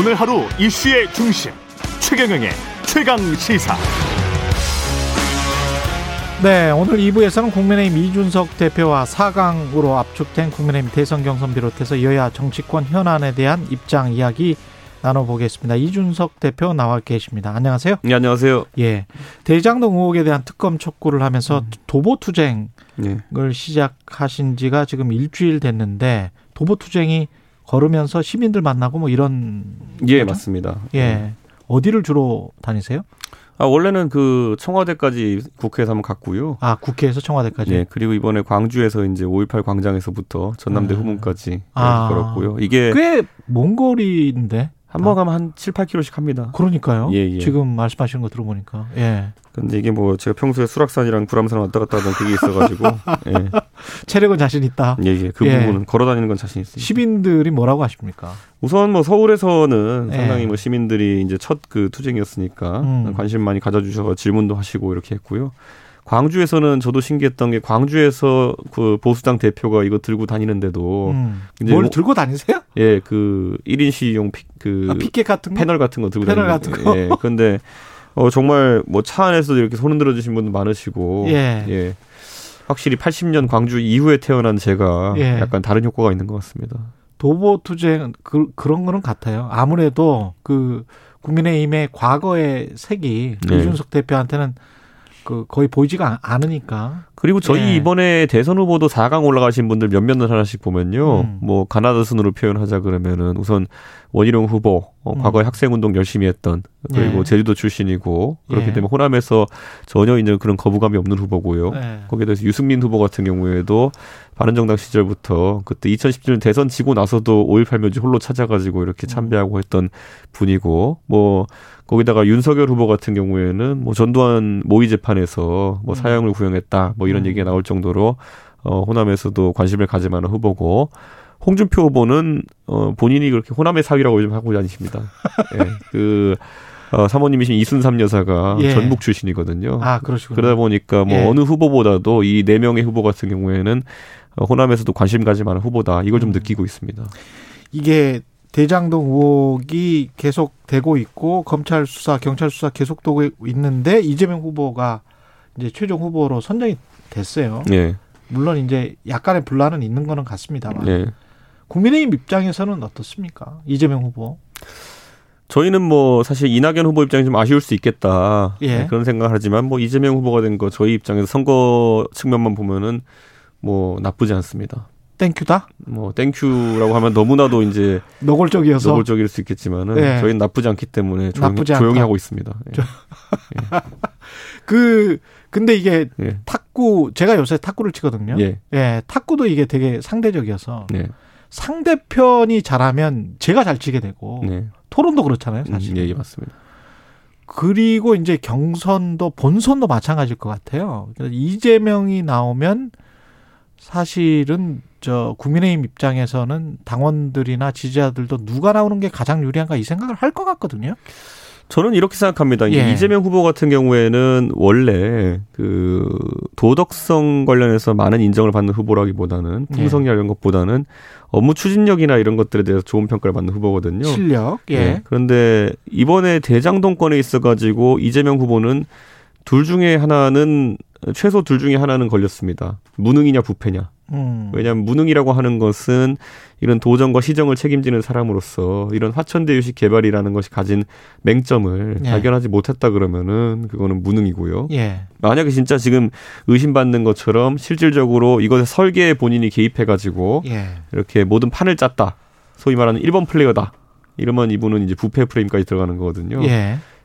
오늘 하루 이슈의 중심 최경영의 최강 시사. 네, 오늘 2부에서는 국민의힘 이준석 대표와 4강으로 압축된 국민의힘 대선 경선 비롯해서 여야 정치권 현안에 대한 입장 이야기 나눠보겠습니다. 이준석 대표 나와 계십니다. 안녕하세요. 네, 안녕하세요. 예. 대장동 의혹에 대한 특검 촉구를 하면서 도보 투쟁을 네. 시작하신 지가 지금 일주일 됐는데 도보 투쟁이 걸으면서 시민들 만나고 뭐 이런 예, 거죠? 맞습니다. 예. 어디를 주로 다니세요? 아, 원래는 그 청와대까지 국회에서 한번 갔고요. 아, 국회에서 청와대까지. 네, 그리고 이번에 광주에서 이제 5.18 광장에서부터 전남대 음. 후문까지 아. 네, 걸었고요. 이게 꽤 먼 거리인데. 한번 가면 한 7, 8km씩 합니다. 그러니까요. 예, 예. 지금 말씀하시는 거 들어보니까. 예. 근데 이게 뭐 제가 평소에 수락산이랑 불암산 왔다 갔다 하던 그게 있어가지고 예, 체력은 자신 있다. 예, 예. 그 예. 부분은 걸어 다니는 건 자신 있습니다. 시민들이 뭐라고 하십니까? 우선 뭐 서울에서는 예. 상당히 뭐 시민들이 이제 첫 그 투쟁이었으니까 음. 관심 많이 가져주셔서 질문도 하시고 이렇게 했고요. 광주에서는 저도 신기했던 게 광주에서 그 보수당 대표가 이거 들고 다니는데도 음. 뭘 뭐- 들고 다니세요? 예, 그 1인 시용 피, 그 아, 피켓 같은 거? 패널 같은 거 들고 패널 다니는 같은 거? 예. 근데 어 정말 뭐 차 안에서도 이렇게 손 흔들어 주신 분도 많으시고 예. 확실히 80년 광주 이후에 태어난 제가 예. 약간 다른 효과가 있는 것 같습니다. 도보 투쟁 그, 그런 거는 같아요. 아무래도 그 국민의힘의 과거의 색이 네. 이준석 대표한테는 그 거의 보이지가 않- 않으니까. 그리고 저희 예. 이번에 대선 후보도 4강 올라가신 분들 몇몇 하나씩 보면요. 음. 뭐 가나다 순으로 표현하자 그러면은 우선 원희룡 후보 어, 음. 과거에 학생 운동 열심히 했던 그리고 예. 제주도 출신이고 그렇기 예. 때문에 호남에서 전혀 이제 그런 거부감이 없는 후보고요. 예. 거기에 대해서 유승민 후보 같은 경우에도 바른정당 시절부터 그때 2017년 대선 지고 나서도 5.18 묘지 홀로 찾아가지고 이렇게 참배하고 했던 분이고 뭐 거기다가 윤석열 후보 같은 경우에는 뭐 전두환 모의 재판에서 뭐 음. 사형을 구형했다 뭐 이런 음. 얘기가 나올 정도로 어 호남에서도 관심을 가질 만한 후보고 홍준표 후보는 어 본인이 그렇게 호남의 사위라고 요즘 하고 다니십니다. 예. 그 어, 사모님이신 이순삼 여사가 예. 전북 출신이거든요. 아, 그러시군요. 그러다 보니까 뭐 예. 어느 후보보다도 이 네 명의 후보 같은 경우에는 어, 호남에서도 관심 가질 만한 후보다 이걸 좀 음. 느끼고 있습니다. 이게 대장동 의혹이 계속되고 있고 검찰 수사, 경찰 수사 계속되고 있는데 이재명 후보가 이제 최종 후보로 선정이 됐어요. 예, 물론 이제 약간의 분란은 있는 거는 같습니다만 네. 국민의힘 입장에서는 어떻습니까? 이재명 후보. 저희는 뭐 사실 이낙연 후보 입장이 좀 아쉬울 수 있겠다 예. 네, 그런 생각을 하지만 뭐 이재명 후보가 된 거 저희 입장에서 선거 측면만 보면은 뭐 나쁘지 않습니다. Thank you다? 뭐 thank you라고 하면 너무나도 이제 노골적이어서. 노골적일 수 있겠지만은 예. 저희는 나쁘지 않기 때문에 조용히, 나쁘지. 조용히 하고 있습니다. 예. 그 근데 이게 예. 탁구 제가 요새 탁구를 치거든요. 예. 예, 탁구도 이게 되게 상대적이어서 네. 상대편이 잘하면 제가 잘 치게 되고 네. 토론도 그렇잖아요, 음, 사실. 예, 예, 맞습니다. 그리고 이제 경선도 본선도 마찬가지일 것 같아요. 이재명이 나오면 사실은 저 국민의힘 입장에서는 당원들이나 지지자들도 누가 나오는 게 가장 유리한가 이 생각을 할 것 같거든요. 저는 이렇게 생각합니다. 예. 이재명 후보 같은 경우에는 원래 그 도덕성 관련해서 많은 인정을 받는 후보라기보다는 예. 풍성이나 이런 것보다는 업무 추진력이나 이런 것들에 대해서 좋은 평가를 받는 후보거든요. 실력. 예. 예. 그런데 이번에 대장동 건에 있어 가지고 이재명 후보는 둘 중에 하나는 최소 둘 중에 하나는 걸렸습니다. 무능이냐 부패냐. 음. 왜냐하면 무능이라고 하는 것은 이런 도정과 시정을 책임지는 사람으로서 이런 화천대유식 개발이라는 것이 가진 맹점을 예. 발견하지 못했다 그러면은 그거는 무능이고요. 예. 만약에 진짜 지금 의심받는 것처럼 실질적으로 이것의 설계에 본인이 개입해가지고 예. 이렇게 모든 판을 짰다. 소위 말하는 1번 플레이어다. 이러면 이분은 이제 부패 프레임까지 들어가는 거거든요.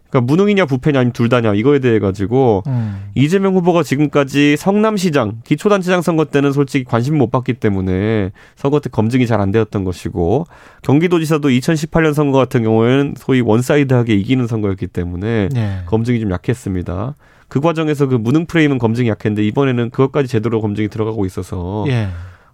예. 그러니까 무능이냐 부패냐 아니면 둘 다냐 이거에 대해 가지고 음. 이재명 후보가 지금까지 성남시장 기초단체장 선거 때는 솔직히 관심 못 받기 때문에 선거 때 검증이 잘 안 되었던 것이고 경기도지사도 2018년 선거 같은 경우에는 소위 one-side하게 이기는 선거였기 때문에 예. 검증이 좀 약했습니다. 그 과정에서 그 무능 프레임은 검증이 약했는데 이번에는 그것까지 제대로 검증이 들어가고 있어서 예.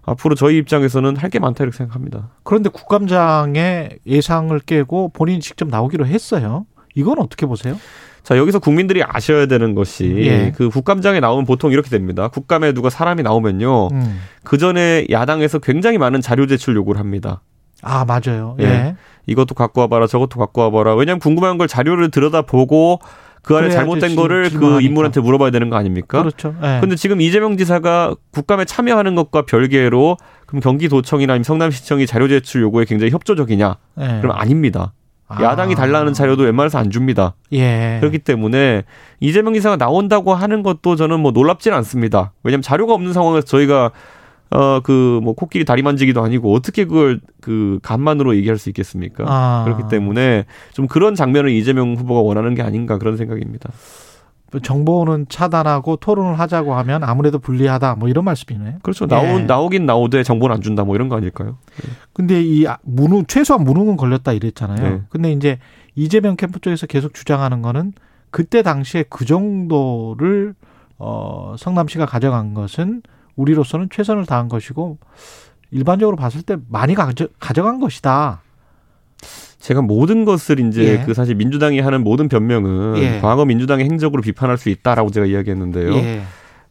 앞으로 저희 입장에서는 할 게 많다 이렇게 생각합니다. 그런데 국감장의 예상을 깨고 본인이 직접 나오기로 했어요. 이건 어떻게 보세요? 자 여기서 국민들이 아셔야 되는 것이 예. 그 국감장에 나오면 보통 이렇게 됩니다. 국감에 누가 사람이 나오면요 음. 그 전에 야당에서 굉장히 많은 자료 제출 요구를 합니다. 아 맞아요. 예. 예. 이것도 갖고 와봐라, 저것도 갖고 와봐라. 왜냐하면 궁금한 걸 자료를 들여다보고 그 안에 잘못된 질- 거를 그. 인물한테 물어봐야 되는 거 아닙니까? 그렇죠. 예. 근데 지금 이재명 지사가 국감에 참여하는 것과 별개로 그럼 경기도청이나 성남시청이 자료 제출 요구에 굉장히 협조적이냐? 예. 그럼 아닙니다. 아. 야당이 달라는 자료도 웬만해서 안 줍니다. 예. 그렇기 때문에 이재명 지사가 나온다고 하는 것도 저는 뭐 놀랍진 않습니다. 왜냐하면 자료가 없는 상황에서 저희가 어 그 뭐 코끼리 다리 만지기도 아니고 어떻게 그걸 그 간만으로 얘기할 수 있겠습니까? 아. 그렇기 때문에 좀 그런 장면을 이재명 후보가 원하는 게 아닌가 그런 생각입니다. 정보는 차단하고 토론을 하자고 하면 아무래도 불리하다 뭐 이런 말씀이네요. 그렇죠. 나오, 예. 나오긴 나오되 정보는 안 준다 뭐 이런 거 아닐까요? 근데 이 아- 무능 최소한 무능은 걸렸다 이랬잖아요. 네. 근데 이제 이재명 캠프 쪽에서 계속 주장하는 거는 그때 당시에 그 정도를 어 성남시가 가져간 것은 우리로서는 최선을 다한 것이고 일반적으로 봤을 때 많이 가져, 가져간 것이다. 제가 모든 것을 이제 예. 그 사실 민주당이 하는 모든 변명은 예. 과거 민주당의 행적으로 비판할 수 있다라고 제가 이야기했는데요. 예.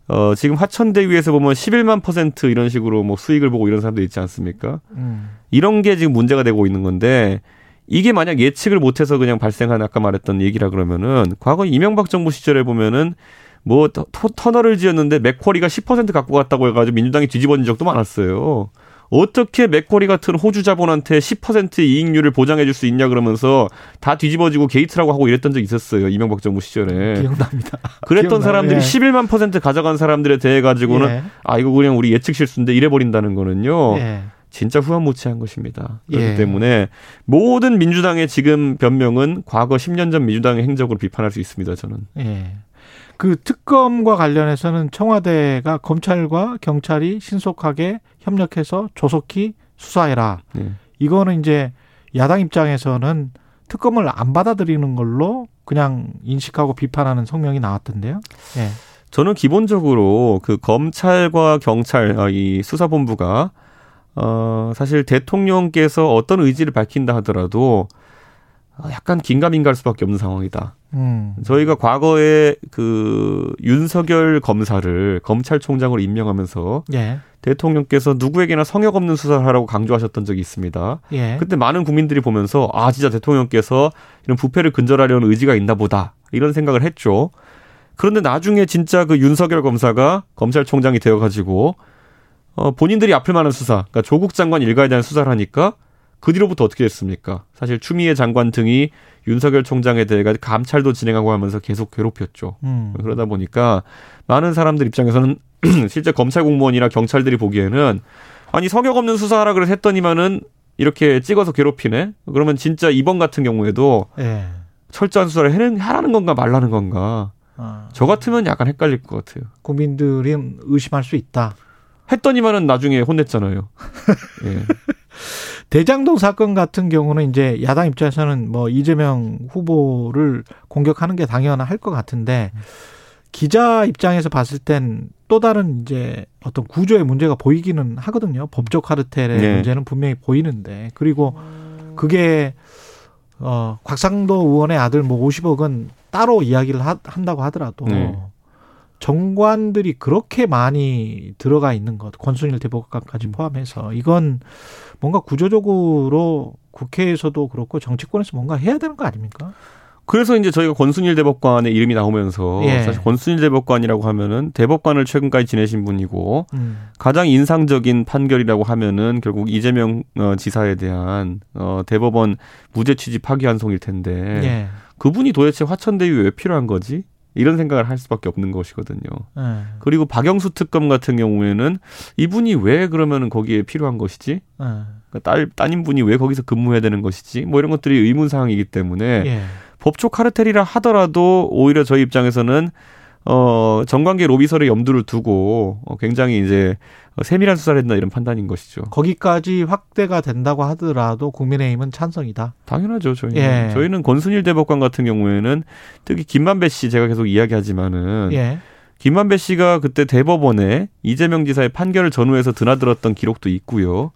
어, 지금 화천대유에서 보면 11만 퍼센트 이런 식으로 뭐 수익을 보고 이런 사람도 있지 않습니까? 음. 이런 게 지금 문제가 되고 있는 건데 이게 만약 예측을 못해서 그냥 발생한 아까 말했던 얘기라 그러면은 과거 이명박 정부 시절에 보면은 뭐 터, 터널을 지었는데 맥쿼리가 10% 갖고 갔다고 해가지고 민주당이 뒤집어진 적도 많았어요. 어떻게 맥쿼리 같은 호주 자본한테 10% 이익률을 보장해 줄 수 있냐 그러면서 다 뒤집어지고 게이트라고 하고 이랬던 적이 있었어요. 이명박 정부 시절에. 기억납니다. 그랬던 기억나요. 사람들이 예. 11만 퍼센트 가져간 사람들에 대해 가지고는 예. 아 이거 그냥 우리 예측 실수인데 이래 버린다는 거는요. 예. 진짜 후안무치한 것입니다. 그렇기 예. 때문에 모든 민주당의 지금 변명은 과거 10년 전 민주당의 행적으로 비판할 수 있습니다. 저는. 예. 그 특검과 관련해서는 청와대가 검찰과 경찰이 신속하게 협력해서 조속히 수사해라. 예. 이거는 이제 야당 입장에서는 특검을 안 받아들이는 걸로 그냥 인식하고 비판하는 성명이 나왔던데요. 예. 저는 기본적으로 그 검찰과 경찰 아, 이 수사본부가 어 사실 대통령께서 어떤 의지를 밝힌다 하더라도 어, 약간 긴가민가할 수밖에 없는 상황이다. 음. 저희가 과거에 그 윤석열 검사를 검찰총장으로 임명하면서 예. 대통령께서 누구에게나 성역 없는 수사를 하라고 강조하셨던 적이 있습니다. 예. 그때 많은 국민들이 보면서 아 진짜 대통령께서 이런 부패를 근절하려는 의지가 있나 보다 이런 생각을 했죠. 그런데 나중에 진짜 그 윤석열 검사가 검찰총장이 되어가지고 어 본인들이 아플 만한 수사, 그러니까 조국 장관 일가에 대한 수사를 하니까 그 뒤로부터 어떻게 됐습니까? 사실 추미애 장관 등이 윤석열 총장에 대해 감찰도 진행하고 하면서 계속 괴롭혔죠. 음. 그러다 보니까 많은 사람들 입장에서는 실제 검찰 공무원이나 경찰들이 보기에는 아니 성역 없는 수사하라 그래서 했더니만은 이렇게 찍어서 괴롭히네. 그러면 진짜 이번 같은 경우에도 예. 철저한 수사를 해는 하라는 건가 말라는 건가. 아, 저 같으면 약간 헷갈릴 것 같아요. 국민들이 의심할 수 있다. 했더니만은 나중에 혼냈잖아요. 예. 대장동 사건 같은 경우는 이제 야당 입장에서는 뭐 이재명 후보를 공격하는 게 당연할 것 같은데 기자 입장에서 봤을 땐 또 다른 이제 어떤 구조의 문제가 보이기는 하거든요. 법적 카르텔의 네. 문제는 분명히 보이는데 그리고 그게 어 곽상도 의원의 아들 뭐 50억은 따로 이야기를 하, 한다고 하더라도 네. 정관들이 그렇게 많이 들어가 있는 것, 권순일 대법관까지 포함해서 이건 뭔가 구조적으로 국회에서도 그렇고 정치권에서 뭔가 해야 되는 거 아닙니까? 그래서 이제 저희가 권순일 대법관의 이름이 나오면서 예. 사실 권순일 대법관이라고 하면은 대법관을 최근까지 지내신 분이고 음. 가장 인상적인 판결이라고 하면은 결국 이재명 어, 지사에 대한 어, 대법원 무죄 취지 파기 환송일 텐데 예. 그분이 도대체 화천대유 왜 필요한 거지? 이런 생각을 할 수밖에 없는 것이거든요. 예. 그리고 박영수 특검 같은 경우에는 이분이 왜 그러면은 거기에 필요한 것이지? 예. 그러니까 딸 따님분이 왜 거기서 근무해야 되는 것이지? 뭐 이런 것들이 의문 사항이기 때문에 예. 법조 카르텔이라 하더라도 오히려 저희 입장에서는 어 정관계 로비설에 염두를 두고 어, 굉장히 이제 세밀한 수사를 했나 이런 판단인 것이죠. 거기까지 확대가 된다고 하더라도 국민의힘은 찬성이다. 당연하죠. 저희는 예. 저희는 권순일 대법관 같은 경우에는 특히 김만배 씨 제가 계속 이야기하지만은 예. 김만배 씨가 그때 대법원에 이재명 지사의 판결을 전후해서 드나들었던 기록도 있고요.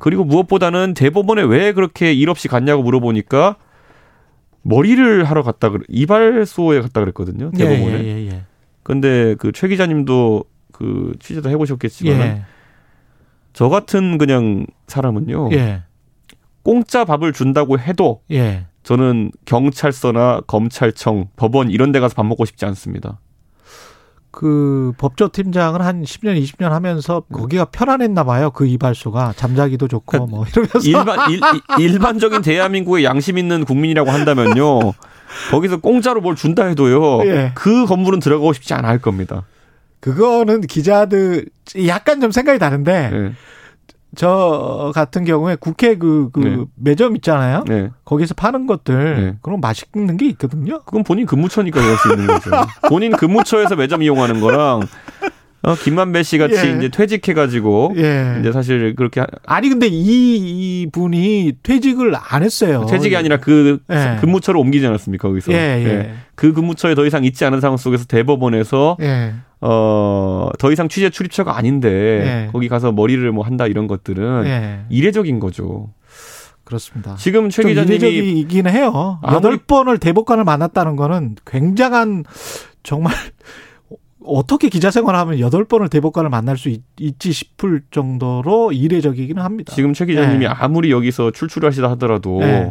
그리고 무엇보다는 대법원에 왜 그렇게 일 없이 갔냐고 물어보니까 머리를 하러 갔다 그래 이발소에 갔다 그랬거든요. 대법원에. 예, 예, 예. 근데 그 최 기자님도 그 취재도 해 보셨겠지만 예. 저 같은 그냥 사람은요. 예. 공짜 밥을 준다고 해도 예. 저는 경찰서나 검찰청, 법원 이런 데 가서 밥 먹고 싶지 않습니다. 그 법조 팀장을 한 10년, 20년 하면서 거기가 편안했나 봐요. 그 이발소가 잠자기도 좋고 뭐 이러면서 일반 일, 일반적인 대한민국의 양심 있는 국민이라고 한다면요. 거기서 공짜로 뭘 준다 해도요. 예. 그 건물은 들어가고 싶지 않을 겁니다. 그거는 기자들 약간 좀 생각이 다른데 네. 저 같은 경우에 국회 그, 그 네. 매점 있잖아요. 네. 거기서 파는 것들 네. 그런 맛있는 게 있거든요. 그건 본인 근무처니까 그럴 수 있는 거죠. 본인 근무처에서 매점 이용하는 거랑 어, 김만배 씨 같이 예. 이제 퇴직해가지고 예. 이제 사실 그렇게 하- 아니 근데 이, 이 분이 퇴직을 안 했어요. 퇴직이 아니라 그 예. 근무처로 옮기지 않았습니까 거기서? 예, 예. 그 근무처에 더 이상 있지 않은 상황 속에서 대법원에서 예. 어, 더 이상 취재 출입처가 아닌데 예. 거기 가서 머리를 뭐 한다 이런 것들은 예. 이례적인 거죠. 그렇습니다. 지금 최좀 기자님이 이례적이긴 해요. 여덟 번을 대법관을 만났다는 거는 굉장한 정말 어떻게 기자 생활하면 여덟 번을 대법관을 만날 수 있, 지 싶을 정도로 이례적이기는 합니다. 지금 최 기자님이 예. 아무리 여기서 출출하시다 하더라도 예.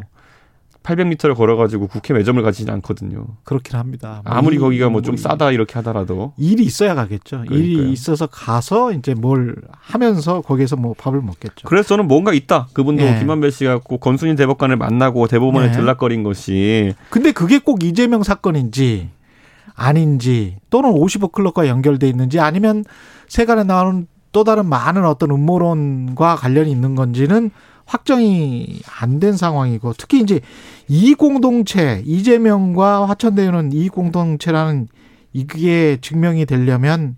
800m를 걸어가지고 국회 매점을 가지진 않거든요. 그렇긴 합니다. 뭐 아무리 이- 거기가 뭐좀뭐 싸다 이렇게 하더라도 일이 있어야 가겠죠. 그러니까요. 일이 있어서 가서 이제 뭘 하면서 거기서 뭐 밥을 먹겠죠. 그래서 저는 뭔가 있다. 그분도 예. 김만배 씨가 꼭 권순일 대법관을 만나고 대법원에 예. 들락거린 것이 근데 그게 꼭 이재명 사건인지 아닌지 또는 55 클럽과 연결돼 있는지 아니면 세간에 나오는 또 다른 많은 어떤 음모론과 관련이 있는 건지는 확정이 안 된 상황이고 특히 이제 이 공동체 이재명과 화천대유는 이 공동체라는 이게 증명이 되려면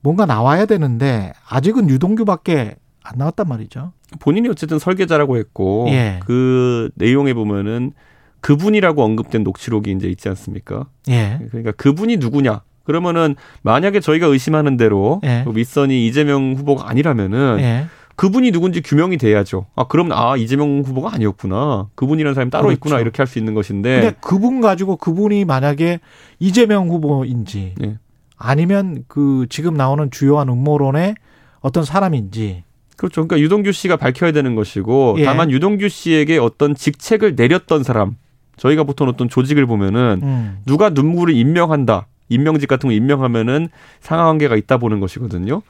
뭔가 나와야 되는데 아직은 유동규밖에 안 나왔단 말이죠. 본인이 어쨌든 설계자라고 했고 예. 그 내용에 보면은 그분이라고 언급된 녹취록이 이제 있지 않습니까? 예. 그러니까 그분이 누구냐? 그러면은 만약에 저희가 의심하는 대로 예. 그 윗선이 이재명 후보가 아니라면은 예. 그분이 누군지 규명이 돼야죠. 아 그럼 아 이재명 후보가 아니었구나. 그분이라는 사람이 따로 그렇죠. 있구나 이렇게 할 수 있는 것인데 근데 그분 가지고 그분이 만약에 이재명 후보인지 네. 아니면 그 지금 나오는 주요한 음모론의 어떤 사람인지 그렇죠. 그러니까 유동규 씨가 밝혀야 되는 것이고 예. 다만 유동규 씨에게 어떤 직책을 내렸던 사람 저희가 보통 어떤 조직을 보면은 음. 누가 누구를 임명한다. 임명직 같은 거 임명하면은 상하관계가 있다 보는 것이거든요.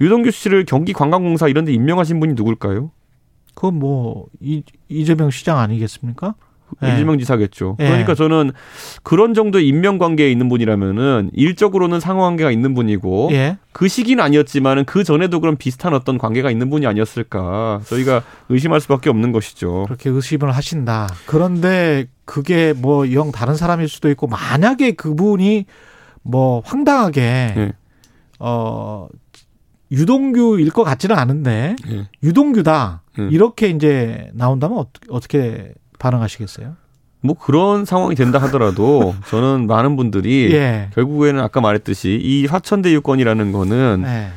유동규 씨를 경기관광공사 이런 데 임명하신 분이 누굴까요? 그건 뭐 이, 이재명 시장 아니겠습니까? 예. 이재명 지사겠죠. 예. 그러니까 저는 그런 정도의 임명 관계에 있는 분이라면은 일적으로는 상호관계가 있는 분이고 예. 그 시기는 아니었지만은 그 전에도 그런 비슷한 어떤 관계가 있는 분이 아니었을까 저희가 의심할 수밖에 없는 것이죠. 그렇게 의심을 하신다. 그런데 그게 뭐 영 다른 사람일 수도 있고 만약에 그분이 뭐 황당하게 예. 어 유동규일 것 같지는 않은데 예. 유동규다 음. 이렇게 이제 나온다면 어떻게 반응하시겠어요? 뭐 그런 상황이 된다 하더라도 저는 많은 분들이 예. 결국에는 아까 말했듯이 이 화천대 유권이라는 거는 네.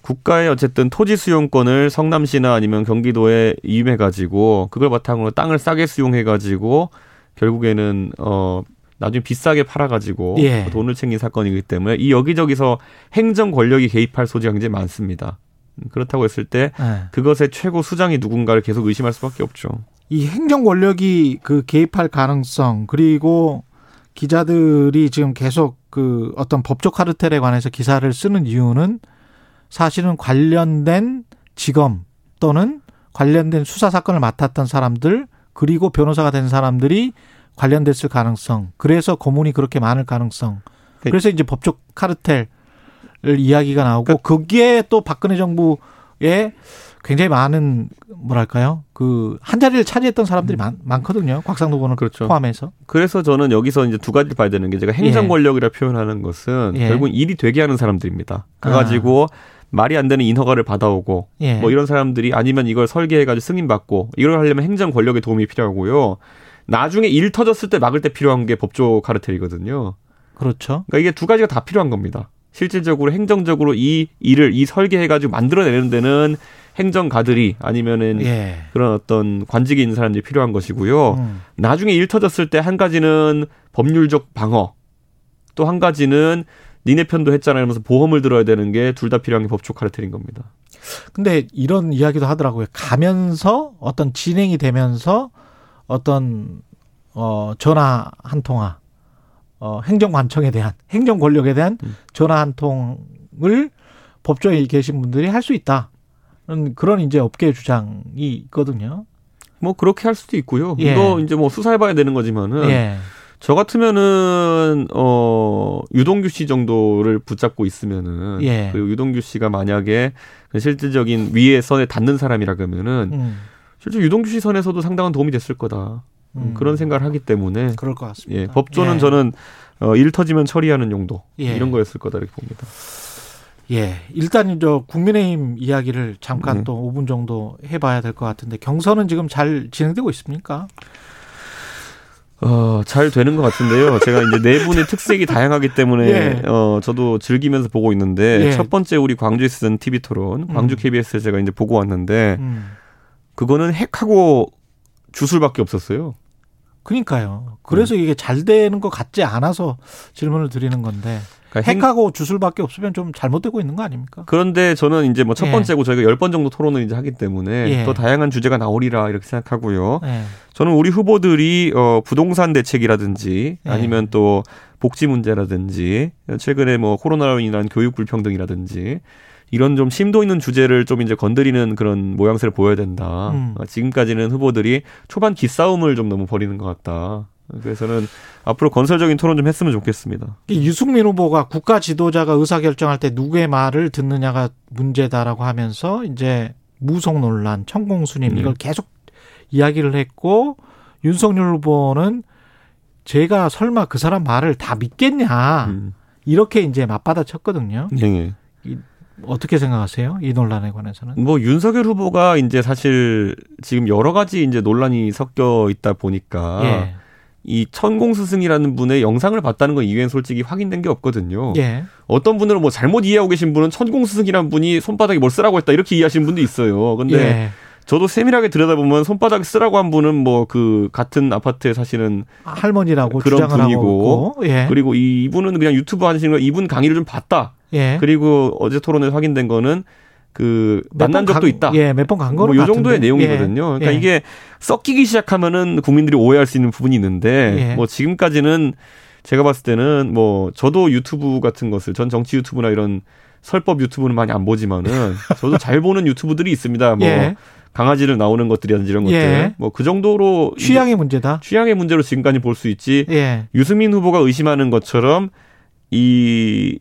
국가의 어쨌든 토지 수용권을 성남시나 아니면 경기도에 이임해 가지고 그걸 바탕으로 땅을 싸게 수용해 가지고 결국에는 어 나중에 비싸게 팔아 가지고 예. 돈을 챙긴 사건이기 때문에 이 여기저기서 행정 권력이 개입할 소지가 굉장히 많습니다. 음, 그렇다고 했을 때 네. 그것의 최고 수장이 누군가를 계속 의심할 수밖에 없죠. 이 행정 권력이 그 개입할 가능성 그리고 기자들이 지금 계속 그 어떤 법적 카르텔에 관해서 기사를 쓰는 이유는 사실은 관련된 직업 또는 관련된 수사 사건을 맡았던 사람들 그리고 변호사가 된 사람들이 관련됐을 가능성. 그래서 고문이 그렇게 많을 가능성. 그래서 이제 법적 카르텔 이야기가 나오고 거기에 또 박근혜 정부에 굉장히 많은 뭐랄까요 그 한 자리를 차지했던 사람들이 많, 많거든요 곽상도 의원을 그렇죠. 포함해서 그래서 저는 여기서 이제 두 가지를 봐야 되는 게 제가 행정 예. 권력이라 표현하는 것은 예. 결국 일이 되게 하는 사람들입니다. 아. 그래가지고 말이 안 되는 인허가를 받아오고 예. 뭐 이런 사람들이 아니면 이걸 설계해가지고 승인받고 이걸 하려면 행정 권력의 도움이 필요하고요. 나중에 일 터졌을 때 막을 때 필요한 게 법조 카르텔이거든요. 그렇죠 그러니까 이게 두 가지가 다 필요한 겁니다. 실질적으로 행정적으로 이 일을 이 설계해가지고 만들어내는 데는 행정가들이 아니면은 예 그런 어떤 관직이 있는 사람들이 필요한 것이고요. 음. 나중에 일 터졌을 때 한 가지는 법률적 방어, 또 한 가지는 니네 편도 했잖아 이러면서 보험을 들어야 되는 게 둘 다 필요한 게 법조 카르텔인 겁니다. 근데 이런 이야기도 하더라고요. 가면서 어떤 진행이 되면서 어떤 어 전화 한 통화 어 행정관청에 대한 행정 권력에 대한 음. 전화 한 통을 법조에 계신 분들이 할 수 있다. 그런 이제 업계 주장이 있거든요. 뭐 그렇게 할 수도 있고요. 예. 이거 이제 뭐 수사해봐야 되는 거지만은 예. 저 같으면은 어 유동규 씨 정도를 붙잡고 있으면은 예. 그리고 유동규 씨가 만약에 그 실질적인 위에 선에 닿는 사람이라 그러면은 음, 실제 유동규 씨 선에서도 상당한 도움이 됐을 거다 음. 그런 생각을 하기 때문에 그럴 것 같습니다. 예 법조는 예. 저는 어, 일 터지면 처리하는 용도 예. 이런 거였을 거다 이렇게 봅니다. 예, 일단 저 국민의힘 이야기를 잠깐 네. 또 5분 정도 해봐야 될 것 같은데 경선은 지금 잘 진행되고 있습니까? 어, 잘 되는 것 같은데요. 제가 이제 네 분의 특색이 다양하기 때문에 예. 어, 저도 즐기면서 보고 있는데 예. 첫 번째 우리 광주에 쓰던 TV 토론, 광주 음. KBS에 제가 이제 보고 왔는데 음, 그거는 핵하고 주술밖에 없었어요. 그러니까요. 그래서 이게 잘 되는 것 같지 않아서 질문을 드리는 건데 그러니까 핵- 핵하고 주술밖에 없으면 좀 잘못되고 있는 거 아닙니까? 그런데 저는 이제 뭐첫 예. 번째고 저희가 열 번 정도 토론을 이제 하기 때문에 예. 더 다양한 주제가 나오리라 이렇게 생각하고요. 예, 저는 우리 후보들이 어 부동산 대책이라든지 예. 아니면 또 복지 문제라든지 최근에 뭐 코로나로 인한 교육 불평등이라든지 이런 좀 심도 있는 주제를 좀 이제 건드리는 그런 모양새를 보여야 된다. 음. 어, 지금까지는 후보들이 초반 기싸움을 좀 너무 벌이는 것 같다. 그래서는 앞으로 건설적인 토론 좀 했으면 좋겠습니다. 이 유승민 후보가 국가 지도자가 의사 결정할 때 누구의 말을 듣느냐가 문제다라고 하면서 이제 무속 논란, 천공수님 네. 이걸 계속 이야기를 했고 윤석열 후보는 제가 설마 그 사람 말을 다 믿겠냐 음. 이렇게 이제 맞받아 쳤거든요. 예, 예. 어떻게 생각하세요? 이 논란에 관해서는? 뭐 윤석열 후보가 이제 사실 지금 여러 가지 이제 논란이 섞여 있다 보니까 예. 이 천공 스승이라는 분의 영상을 봤다는 건 이외엔 솔직히 확인된 게 없거든요. 예. 어떤 분들은 뭐 잘못 이해하고 계신 분은 천공 스승이라는 분이 손바닥에 뭘 쓰라고 했다 이렇게 이해하시는 분도 있어요. 근데 예. 저도 세밀하게 들여다보면 손바닥에 쓰라고 한 분은 뭐 그 같은 아파트에 사시는 할머니라고 그런 분이고. 예. 그리고 이 이분은 그냥 유튜브 하시는 거 이분 강의를 좀 봤다. 예. 그리고 어제 토론에서 확인된 거는 그몇 만난 번 적도 간- 있다. 예, 몇 번간 뭐요 같은데. 정도의 내용이거든요. 예. 그러니까 예. 이게 섞이기 시작하면은 국민들이 오해할 수 있는 부분이 있는데 예. 뭐 지금까지는 제가 봤을 때는 뭐 저도 유튜브 같은 것을 전 정치 유튜브나 이런 설법 유튜브는 많이 안 보지만은 저도 잘 보는 유튜브들이 있습니다. 뭐 예. 강아지를 나오는 것들이라든지 이런 것들 예. 뭐그 정도로 취향의 문제다. 취향의 문제로 지금까지 볼 수 있지 예. 유승민 후보가 의심하는 것처럼 이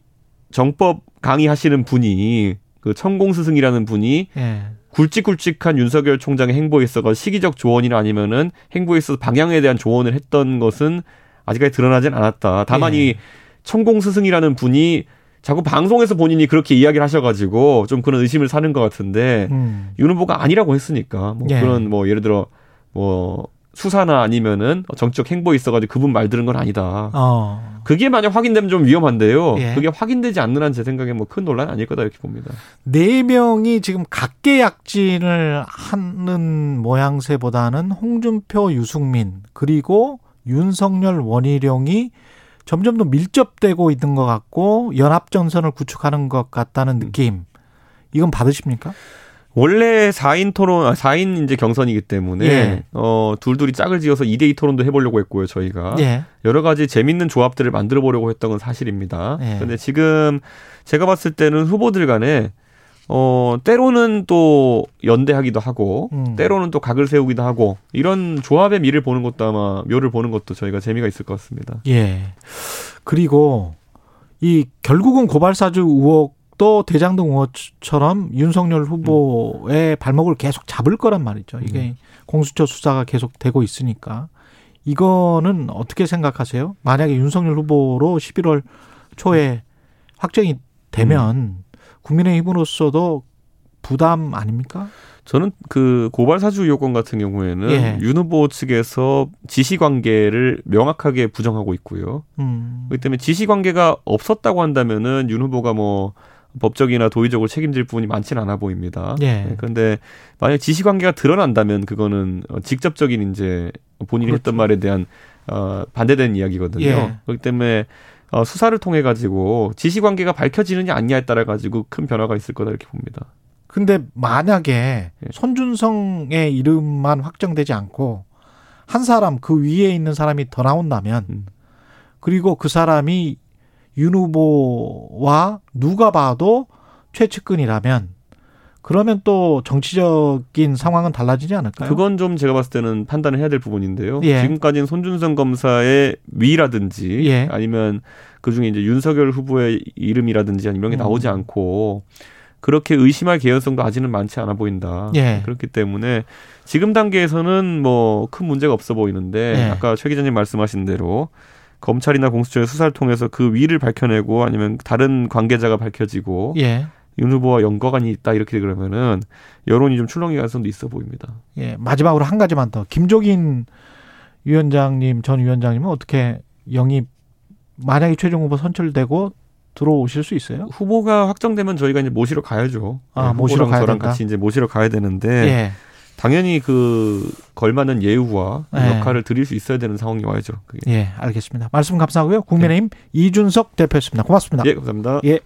정법 강의하시는 분이 그 천공 스승이라는 분이 예. 굵직굵직한 윤석열 총장의 행보에 있어서 시기적 조언이나 아니면은 행보에 있어서 방향에 대한 조언을 했던 것은 아직까지 드러나진 않았다. 다만 예. 이 천공 스승이라는 분이 자꾸 방송에서 본인이 그렇게 이야기를 하셔가지고 좀 그런 의심을 사는 것 같은데 음. 윤 후보가 아니라고 했으니까 뭐 예. 그런 뭐 예를 들어 뭐 수사나 아니면은 정치적 행보에 있어가지고 그분 말 들은 건 아니다. 어. 그게 만약 확인되면 좀 위험한데요. 예. 그게 확인되지 않는 한 제 생각에 뭐 큰 논란 아닐 거다 이렇게 봅니다. 네 명이 지금 각계약진을 하는 모양새보다는 홍준표, 유승민 그리고 윤석열, 원희룡이 점점 더 밀접되고 있는 것 같고 연합 전선을 구축하는 것 같다는 느낌. 이건 받으십니까? 원래 4인 토론, 아, 4인 이제 경선이기 때문에, 예. 어, 둘둘이 짝을 지어서 2대2 토론도 해보려고 했고요, 저희가. 예. 여러 가지 재밌는 조합들을 만들어 보려고 했던 건 사실입니다. 예. 근데 지금 제가 봤을 때는 후보들 간에, 어, 때로는 또 연대하기도 하고, 음. 때로는 또 각을 세우기도 하고, 이런 조합의 미를 보는 것도 아마, 묘를 보는 것도 저희가 재미가 있을 것 같습니다. 예. 그리고 이 결국은 고발사주 의혹도 대장동 의혹처럼 윤석열 후보의 발목을 계속 잡을 거란 말이죠. 이게 공수처 수사가 계속 되고 있으니까. 이거는 어떻게 생각하세요? 만약에 윤석열 후보로 11월 초에 확정이 되면 국민의힘으로서도 부담 아닙니까? 저는 그 고발 사주 의혹건 같은 경우에는 예. 윤 후보 측에서 지시 관계를 명확하게 부정하고 있고요. 음. 그렇기 때문에 지시 관계가 없었다고 한다면은 윤 후보가 뭐 법적이나 도의적으로 책임질 부분이 많지는 않아 보입니다. 예. 네, 그런데 만약 지시 관계가 드러난다면 그거는 어, 직접적인 이제 본인이 그렇죠. 했던 말에 대한 어, 반대되는 이야기거든요. 예. 그렇기 때문에 어, 수사를 통해 가지고 지시 관계가 밝혀지느냐 아니냐에 따라 가지고 큰 변화가 있을 거다 이렇게 봅니다. 근데 만약에 손준성의 이름만 확정되지 않고 한 사람 그 위에 있는 사람이 더 나온다면 음. 그리고 그 사람이 윤 후보와 누가 봐도 최측근이라면 그러면 또 정치적인 상황은 달라지지 않을까요? 그건 좀 제가 봤을 때는 판단을 해야 될 부분인데요. 예. 지금까지는 손준성 검사의 위라든지 예. 아니면 그 중에 이제 윤석열 후보의 이름이라든지 아니면 이런 게 음. 나오지 않고 그렇게 의심할 개연성도 아직은 많지 않아 보인다. 예. 그렇기 때문에 지금 단계에서는 뭐 큰 문제가 없어 보이는데 예. 아까 최 기자님 말씀하신 대로 검찰이나 공수처의 수사를 통해서 그 위를 밝혀내고 아니면 다른 관계자가 밝혀지고 예. 윤 후보와 연관이 있다 이렇게 그러면은 여론이 좀 출렁이 가능성도 있어 보입니다. 예. 마지막으로 한 가지만 더. 김종인 위원장님, 전 위원장님은 어떻게 영입 만약에 최종 후보 선출되고 들어오실 수 있어요? 후보가 확정되면 저희가 이제 모시러 가야죠. 아, 네, 모시러 가야 저랑 된다? 같이 이제 모시러 가야 되는데 예. 당연히 그 걸맞는 예우와 네. 역할을 드릴 수 있어야 되는 상황이 와야죠. 그게. 예, 알겠습니다. 말씀 감사하고요. 국민의힘 이준석 대표였습니다. 고맙습니다. 예, 감사합니다. 예.